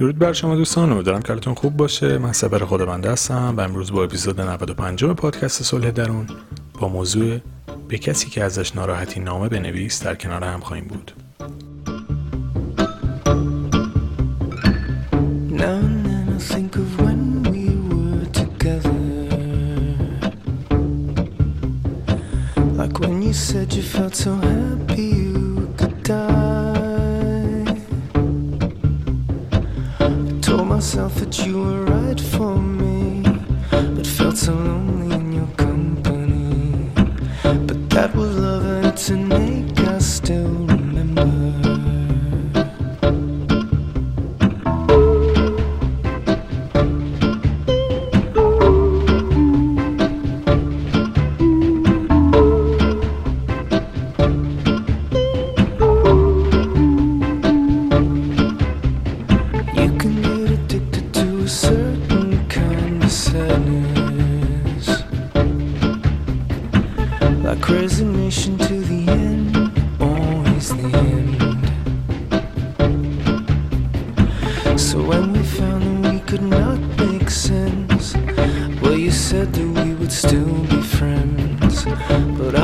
درود بر شما دوستان امیدوارم کارتون خوب باشه. من سپر خود بنده هستم و امروز با اپیزود 95 پادکست صلح درون با موضوع به کسی که ازش ناراحتی نامه بنویس در کنار هم خواهیم بود. Myself that you می‌دونم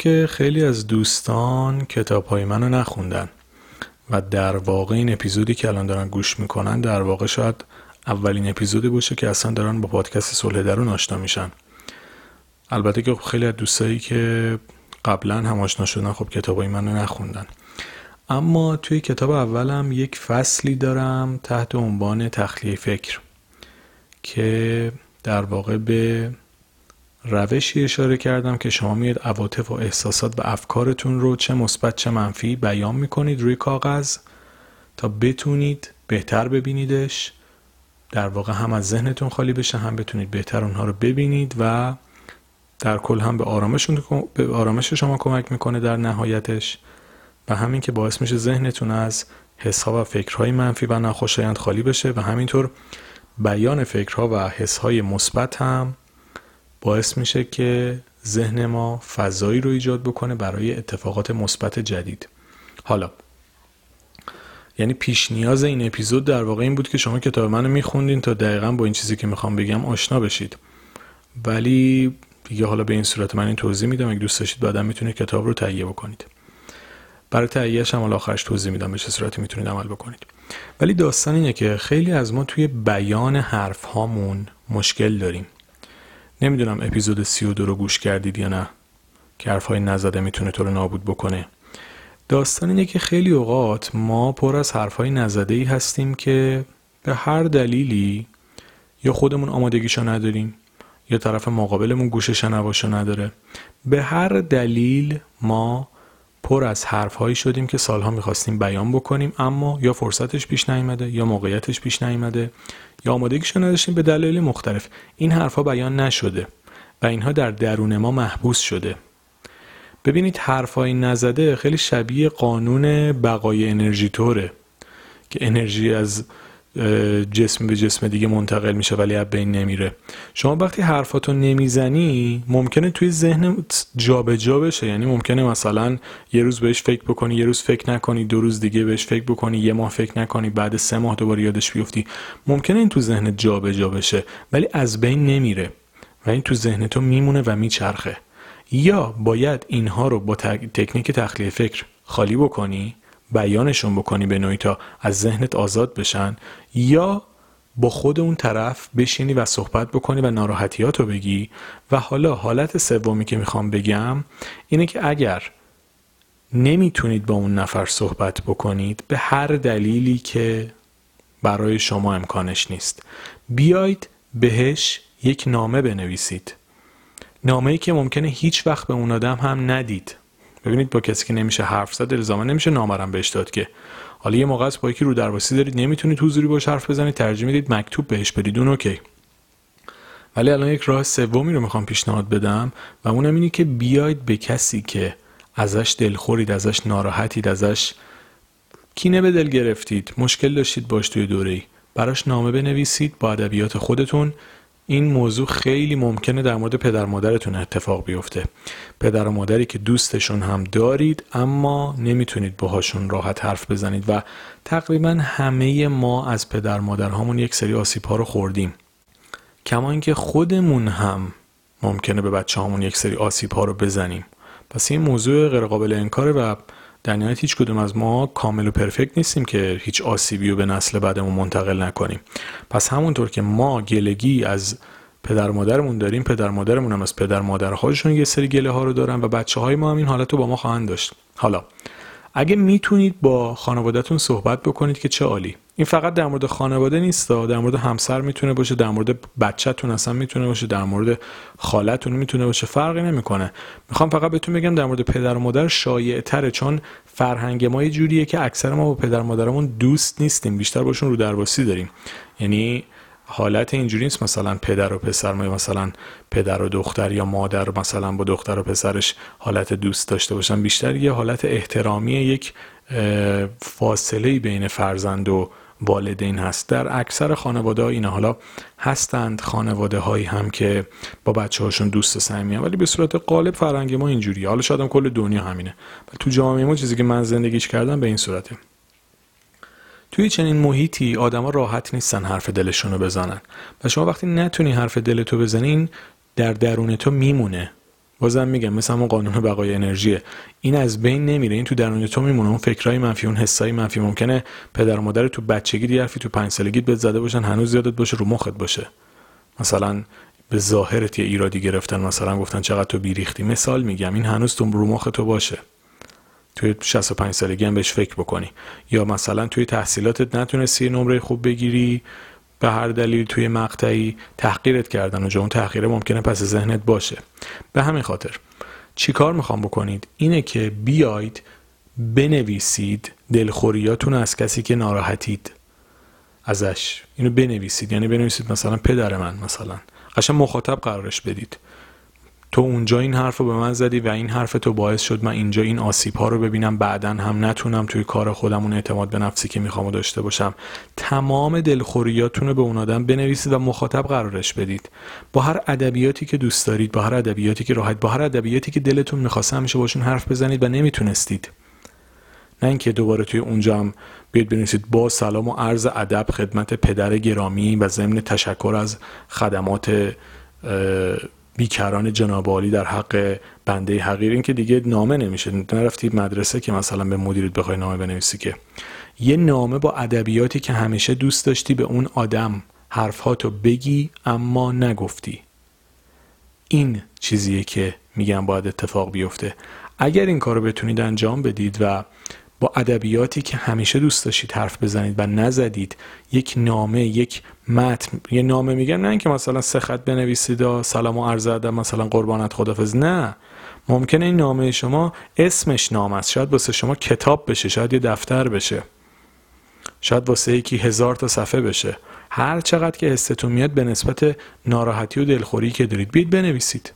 که خیلی از دوستان کتاب های منو نخوندن و در واقع این اپیزودی که الان دارن گوش می‌کنن در واقع شاید اولین اپیزودی باشه که اصلا دارن با پادکست صلح درون آشنا میشن. البته که خیلی از دوستایی که قبلا هم آشنا شدن خب کتابای منو نخوندن. اما توی کتاب اولم یک فصلی دارم تحت عنوان تخلیه فکر که در واقع به روشی اشاره کردم که شما میاد عواطف و احساسات و افکارتون رو چه مثبت چه منفی بیان می‌کنید روی کاغذ تا بتونید بهتر ببینیدش. در واقع هم از ذهنتون خالی بشه هم بتونید بهتر اونها رو ببینید و در کل هم به آرامشون به آرامش شما کمک می‌کنه در نهایتش. و همین که باعث میشه ذهنتون از حسها و فکرهای منفی و ناخوشایند خالی بشه. و همینطور بیان فکرها و حسهای مثبت هم باعث میشه که ذهن ما فضایی رو ایجاد بکنه برای اتفاقات مثبت جدید. حالا یعنی پیش نیاز این اپیزود در واقع این بود که شما کتاب منو میخوندین تا دقیقا با این چیزی که می‌خوام بگم آشنا بشید. ولی دیگه حالا به این صورت من این توضیح میدم. اگه دوست داشتید بعدا می‌تونید کتاب رو تهیه بکنید. برای تهیهش هم آخرش توضیح میدم به چه صورتی می‌تونید عمل بکنید. ولی داستان اینه که خیلی از ما توی بیان حرف هامون مشکل داریم. نمی‌دونم اپیزود 32 رو گوش کردید یا نه که حرفهای نزده می‌تونه تو رو نابود بکنه. داستان اینه که خیلی اوقات ما پر از حرفهای نزده ای هستیم که به هر دلیلی یا خودمون آمادگیشو نداریم یا طرف مقابلمون گوش شنواشو نداره. به هر دلیل ما پر از حرفهایی شدیم که سالها می‌خواستیم بیان بکنیم اما یا فرصتش پیش نیامده یا موقعیتش پیش نیامده یا آمادگیشو نداشتیم. به دلایل مختلف این حرفها بیان نشده و اینها در درون ما محبوس شده. ببینید حرفای نزده خیلی شبیه قانون بقای انرژی طوره که انرژی از جسم به جسم دیگه منتقل میشه ولی از بین نمیره. شما وقتی حرفاتو نمی‌زنی ممکنه توی ذهن جابجا جا بشه. یعنی ممکنه مثلا یه روز بهش فکر بکنی یه روز فکر نکنی دو روز دیگه بهش فکر بکنی یه ماه فکر نکنی بعد سه ماه دوباره یادش بیفتی. ممکنه این تو ذهن جابجا جا بشه ولی از بین نمیره. و این تو ذهن تو میمونه و میچرخه. یا باید اینها رو با تکنیک تخلیه فکر خالی بکنی بیانشون بکنی به نوعی تا از ذهنت آزاد بشن. یا با خود اون طرف بشینی و صحبت بکنی و ناراحتیات رو بگی. و حالا حالت سومی که می‌خوام بگم اینه که اگر نمی‌تونید با اون نفر صحبت بکنید به هر دلیلی که برای شما امکانش نیست. بیاید بهش یک نامه بنویسید. نامه ای که ممکنه هیچ وقت به اون آدم هم ندید. ببینید با کسی که نمیشه حرف زد الزاما نمیشه نامرم بهش داد که. حالا یه موقع با یکی رو درواسی دارید نمی‌تونید حضوری باش حرف بزنید ترجیح می‌دید مکتوب بهش بدید اون اوکی. ولی الان یک راه سومی رو می‌خوام پیشنهاد بدم و اونم اینه که بیاید به کسی که ازش دلخورید ازش ناراحتید ازش کینه به دل گرفتید مشکل داشتید باش توی دوره ای براش نامه بنویسید با ادبیات خودتون این موضوع خیلی ممکنه در مورد پدر مادرتون اتفاق بیفته. پدر و مادری که دوستشون هم دارید اما نمی‌تونید باهاشون راحت حرف بزنید و تقریبا همه ما از پدر مادرهامون یک سری آسیب ها رو خوردیم. کما اینکه خودمون هم ممکنه به بچه همون یک سری آسیب ها رو بزنیم. پس این موضوع غیر قابل انکاره و در نهایت هیچ کدوم از ما کامل و پرفکت نیستیم که هیچ آسیبی رو به نسل بعدمون منتقل نکنیم. پس همونطور که ما گلگی از پدر مادرمون داریم پدر مادرمون هم از پدر مادرهاشون یه سری گله ها رو دارن و بچه های ما هم این حالت رو با ما خواهند داشت. حالا اگه می‌تونید با خانوادهتون صحبت بکنید که چه عالی؟ این فقط در مورد خانواده نیست در مورد همسر می‌تونه باشه در مورد بچهتون اصلا می‌تونه باشه در مورد خالتون می‌تونه باشه فرقی نمی‌کنه. می‌خوام فقط بهتون بگم در مورد پدر و مادر شایع تره چون فرهنگ ما یه جوریه که اکثر ما با پدر مادرمون دوست نیستیم بیشتر باشون رو درواسی داریم. یعنی حالت اینجوری نیست مثلا پدر و پسر مثلا پدر و دختر یا مادر مثلا با دختر و پسرش حالت دوست داشته باشن. بیشتر یه حالت احترامی یک فاصله بین فرزند و والدین هست. در اکثر خانواده ها این حالا هستند. خانواده هایی هم که با بچه هاشون دوست صمیمی ولی به صورت قالب فرنگ ما اینجوریه. حالا شاید کل دنیا همینه. و تو جامعه ما چیزی که من زندگیش کردم به این صورته. توی چنین محیطی آدما راحت نیستن حرف دلشون رو بزنن. و شما وقتی نتونی حرف دلتو بزنین در درون تو میمونه. بازم میگم مثل همون قانون بقای انرژیه. این از بین نمیره. این تو درون تو میمونه. اون فکرای منفی اون حسای منفی. ممکنه پدر و مادر تو بچگی دی حرفی تو پنج سالگیت بهت زده باشن هنوز یادت باشه رو مخت باشه. مثلا به ظاهرت یه ایرادی گرفتن مثلا گفتن چقدر تو بیریختی. مثال میگم. این هنوز تو رو مخ تو باشه. توی 65 سالگی هم بهش فکر بکنی. یا مثلا توی تحصیلاتت نتونستی نمره خوب بگیری. به هر دلیل توی مقطعی تحقیرت کردن و اون تحقیره ممکنه پس ذهنت باشه. به همین خاطر چی کار می‌خوام بکنید؟ اینه که بیاید بنویسید دلخوریاتون از کسی که ناراحتید ازش. اینو بنویسید. یعنی بنویسید مثلا پدر من مثلا. قشن مخاطب قرارش بدید. تو اونجا این حرف رو به من زدی و این حرف تو باعث شد من اینجا این آسیب ها رو ببینم. بعدا هم نتونم توی کار خودم اون اعتماد به نفسی که می‌خوام داشته باشم. تمام دلخوریاتون رو به اون آدم بنویسید و مخاطب قرارش بدید. با هر ادبیاتی که دوست دارید با هر ادبیاتی که راحت با هر ادبیاتی که دلتون می‌خواست همیشه باشون حرف بزنید و نمی‌تونستید. نه اینکه دوباره توی اونجا هم بیاید بنویسید با سلام و عرض ادب خدمت پدر گرامی و ضمن تشکر از خدمات بیکران جناب در حق بنده حقیر. این که دیگه نامه نمیشه. نرفتی مدرسه که مثلا به مدیرت بخوای نامه بنویسی که. یه نامه با ادبیاتی که همیشه دوست داشتی به اون آدم حرفهاتو بگی اما نگفتی. این چیزیه که میگم باید اتفاق بیفته. اگر این کارو بتونید انجام بدید و با ادبیاتی که همیشه دوست داشتید حرف بزنید و نزدید یک نامه یک متن یه نامه میگن نه اینکه مثلا سه خط بنویسید و سلام و عرض ادب مثلا قربانت خدافظ نه. ممکنه این نامه شما اسمش نام است. شاید واسه شما کتاب بشه شاید یه دفتر بشه. شاید واسه یکی هزار تا صفحه بشه. هر چقدر که حستون میاد به نسبت ناراحتی و دلخوری که دارید بیاید بنویسید.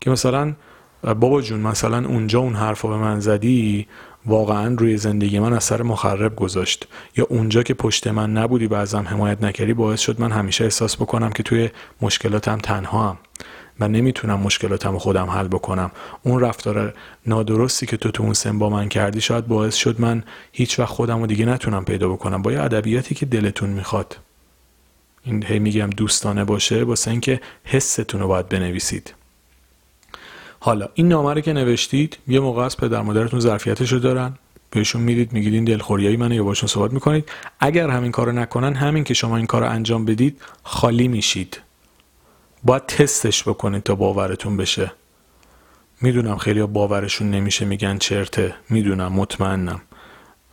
که مثلا بابا جون مثلا اونجا اون حرف به من زدی واقعا روی زندگی من اثر مخرب گذاشت. یا اونجا که پشت من نبودی و ازم حمایت نکردی باعث شد من همیشه احساس بکنم که توی مشکلاتم تنها هم و نمی‌تونم مشکلاتم خودم حل بکنم. اون رفتار نادرستی که تو تو اون سن با من کردی شاید باعث شد من هیچ وقت خودم رو دیگه نتونم پیدا بکنم. با یه ادبیاتی که دلتون می‌خواد. این هی میگم دوستانه باشه واسه اینکه حستون رو باید بنویسید. حالا این نامه رو که نوشتید یه موقع از پدر مادرتون ظرفیتش رو دارن. بهشون می‌دید میگید این دلخوریایی منه یا باشون صحبت می‌کنید. اگر همین کارو نکنن همین که شما این کارو انجام بدید خالی میشید. باید تستش بکنید تا باورتون بشه. می‌دونم خیلی باورشون نمیشه میگن چرته. می‌دونم مطمئنم.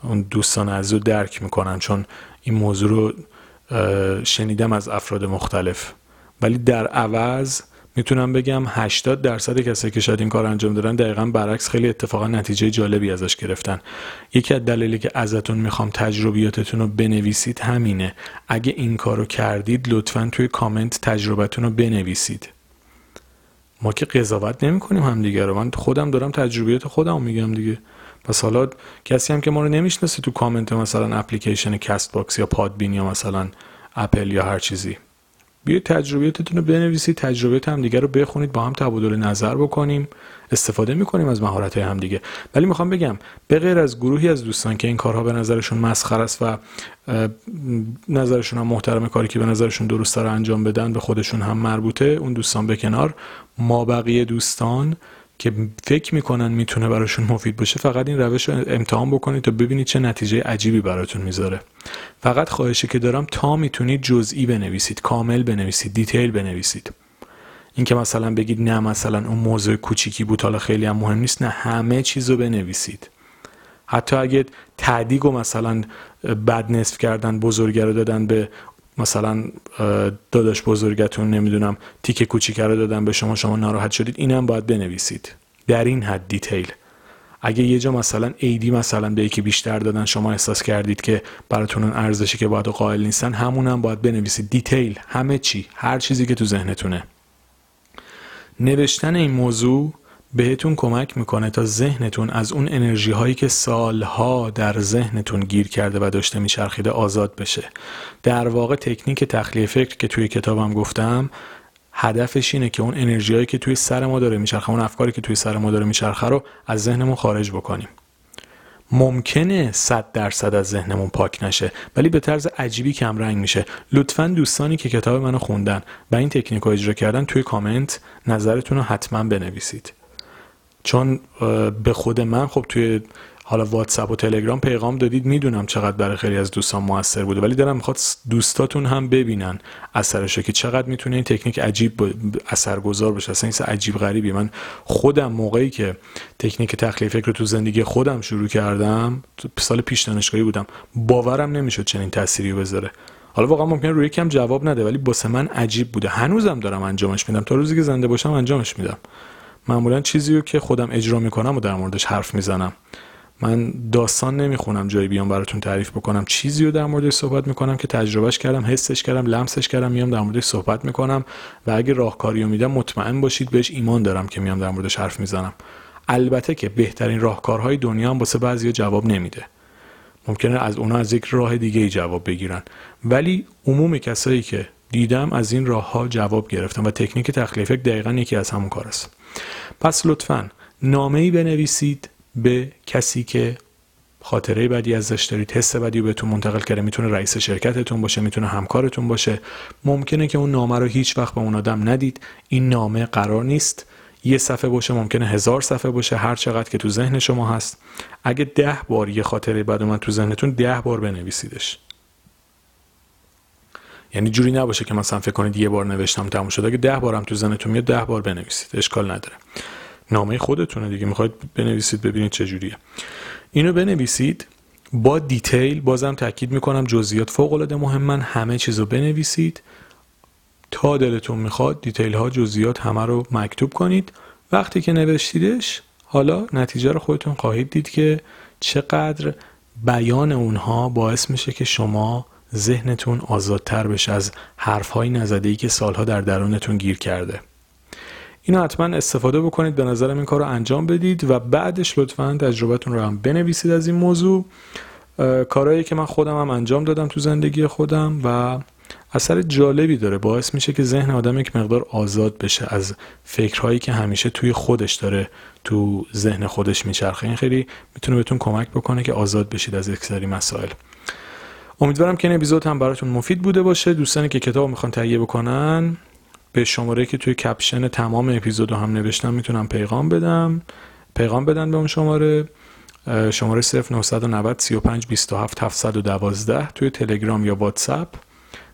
اون دوستان از رو درک می‌کنن چون این موضوع رو شنیدم از افراد مختلف. ولی در عوض می‌تونم بگم 80 درصد کسایی که شاید این کار انجام دادن دقیقا برعکس خیلی اتفاقا نتیجه جالبی ازش گرفتن. یکی از دلایلی که ازتون می‌خوام تجربیاتتون رو بنویسید همینه. اگه این کارو کردید لطفا توی کامنت تجربتون رو بنویسید. ما که قضاوت نمی کنیم هم دیگه رو. من خودم دارم تجربیات خودم میگم دیگه. پس حالا کسی هم که ما رو نمی‌شناسه تو کامنت مثلا اپلیکیشن Castbox یا Podbean یا مثلا اپل یا هر چیزی. بیاید تجربیاتتون رو بنویسید تجربیات هم دیگه رو بخونید با هم تبادل نظر بکنیم. استفاده می‌کنیم از مهارت هم دیگه. ولی می‌خوام بگم به غیر از گروهی از دوستان که این کارها به نظرشون مسخره است و نظرشون هم محترم کاری که به نظرشون درست رو انجام بدن به خودشون هم مربوطه اون دوستان به کنار. ما بقیه دوستان که فکر می‌کنن می‌تونه براشون مفید باشه فقط این روش رو امتحان بکنید تا ببینید چه نتیجه عجیبی براتون می‌ذاره. فقط خواهشی که دارم تا می‌تونید جزئی بنویسید کامل بنویسید دیتیل بنویسید. اینکه مثلا بگید نه مثلا اون موضوع کوچیکی بود حالا خیلی هم مهم نیست نه همه چیز رو بنویسید. حتی اگه تعدیق و مثلا بد نصف کردن بزرگه رو دادن به مثلا داداش بزرگتون نمی‌دونم تیکه کوچیکه رو دادن به شما شما ناراحت شدید اینم باید بنویسید. در این حد detail. اگه یه جا مثلا عیدی مثلا به یکی بیشتر دادن شما احساس کردید که براتون ارزشی که باید قائل نیستن همونم باید بنویسید. detail همه چی هر چیزی که تو ذهنتونه. نوشتن این موضوع بهتون کمک می‌کنه تا ذهنتون از اون انرژی هایی که سالها در ذهنتون گیر کرده و داشته میچرخیده آزاد بشه. در واقع تکنیک تخلیه فکر که توی کتابم گفتم هدفش اینه که اون انرژی هایی که توی سر ما داره میچرخه اون افکاری که توی سر ما داره میچرخه رو از ذهنمون خارج بکنیم. ممکنه صد درصد از ذهنمون پاک نشه ولی به طرز عجیبی کم رنگ میشه. لطفا دوستانی که کتاب منو خوندن و این تکنیک رو اجرا کردن توی کامنت نظرتون رو حتما بنویسید. چون به خود من خب توی حالا واتساپ و تلگرام پیغام دادید می‌دونم چقدر برای خیلی از دوستان موثر بوده ولی دارم می‌خواد دوستاتون هم ببینن اثرشو که چقدر می‌تونه این تکنیک عجیب اثرگذار بشه اصلا این عجیب غریبی من خودم موقعی که تکنیک تخلیه فکر رو تو زندگی خودم شروع کردم سال پیش دانشگاهی بودم باورم نمی‌شد چنین تأثیری بذاره. حالا واقعا ممکنه روی یکم جواب نده ولی باسه من عجیب بوده. هنوزم دارم انجامش میدم. تا روزی که زنده باشم انجامش میدم. معمولا چیزی رو که خودم اجرا می‌کنم و در موردش حرف می‌زنم. من داستان نمی‌خونم جایی بیام براتون تعریف بکنم. چیزی رو در موردش صحبت می‌کنم که تجربهش کردم حسش کردم لمسش کردم میام در موردش صحبت می‌کنم و اگه راهکاری رو میدم مطمئن باشید بهش ایمان دارم که میام در موردش حرف می‌زنم. البته که بهترین راهکارهای دنیا هم واسه بعضی جواب نمیده. ممکنه از اونا از یک راه دیگه ای جواب بگیرن. ولی عموم کسایی که دیدم از این راه ها جواب گرفتم و تکنیک تخلیه فکر دقیقا یکی از همون کار است. پس لطفا نامه ای بنویسید به کسی که خاطره بدی ازش دارید حس بدی رو بهتون منتقل کرده می‌تونه رئیس شرکتتون باشه می‌تونه همکارتون باشه. ممکنه که اون نامه رو هیچ وقت به اون آدم ندید. این نامه قرار نیست. یه صفحه باشه ممکنه هزار صفحه باشه هر چقدر که تو ذهن شما هست. اگه ده بار یه خاطره بد اومد تو ذهنتون ده بار بنویسیدش. یعنی جوری نباشه که مثلا فکر کنید یه بار نوشتم تموم شد اگه ده بارم تو ذهنتون میاد ده بار بنویسید. اشکال نداره. نامه خودتونه دیگه. می‌خواید بنویسید ببینید چه جوریه. اینو بنویسید. با دیتیل بازم تاکید می‌کنم جزئیات فوق العاده مهمن همه چیزو بنویسید. تا دلتون می‌خواد دیتیل ها جزئیات همه رو مکتوب کنید. وقتی که نوشتیدش حالا نتیجه رو خودتون خواهید دید که چقدر بیان اونها باعث میشه که شما ذهنتون آزادتر بشه از حرفهای نزدهی که سالها در درونتون گیر کرده. اینو حتما استفاده بکنید. به نظرم این کار رو انجام بدید و بعدش لطفا تجربتون رو هم بنویسید از این موضوع. کارهایی که من خودم هم انجام دادم تو زندگی خودم و اثر جالبی داره. باعث میشه که ذهن آدم یک مقدار آزاد بشه از فکرهایی که همیشه توی خودش داره تو ذهن خودش میچرخه. این خیلی می‌تونه بهتون کمک بکنه که آزاد بشید از یک سری مسائل. امیدوارم که این اپیزود هم براتون مفید بوده باشه. دوستانی که کتاب می‌خوان تهیه بکنن به شماره که توی کپشن تمام اپیزود هم نوشتم می‌تونم پیغام بدم. پیغام بدن به اون شماره. شماره 0990 35 27 712 توی تلگرام یا واتساپ.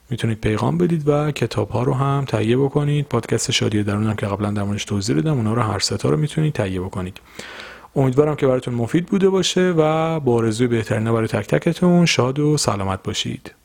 می‌تونید پیغام بدید و کتاب ها رو هم تهیه بکنید. پادکست شادی درون که قبلا در موردش توضیح دادم اونا رو هر ستا رو می‌تونید تهیه بکنید. امیدوارم که براتون مفید بوده باشه و با آرزوی بهترین برای تک تکتون شاد و سلامت باشید.